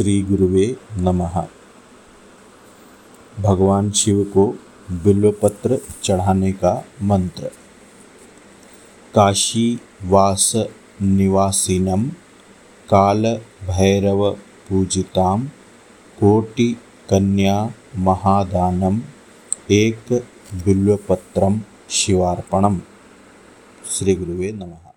श्री गुरुवे नमः। भगवान शिव को बिल्वपत्र चढ़ाने का मंत्र। काशी वास निवासिनम काल भैरव पूजिताम कोटि कन्या महादानम एक बिल्वपत्रम शिवार्पणम। श्री गुरुवे नमः।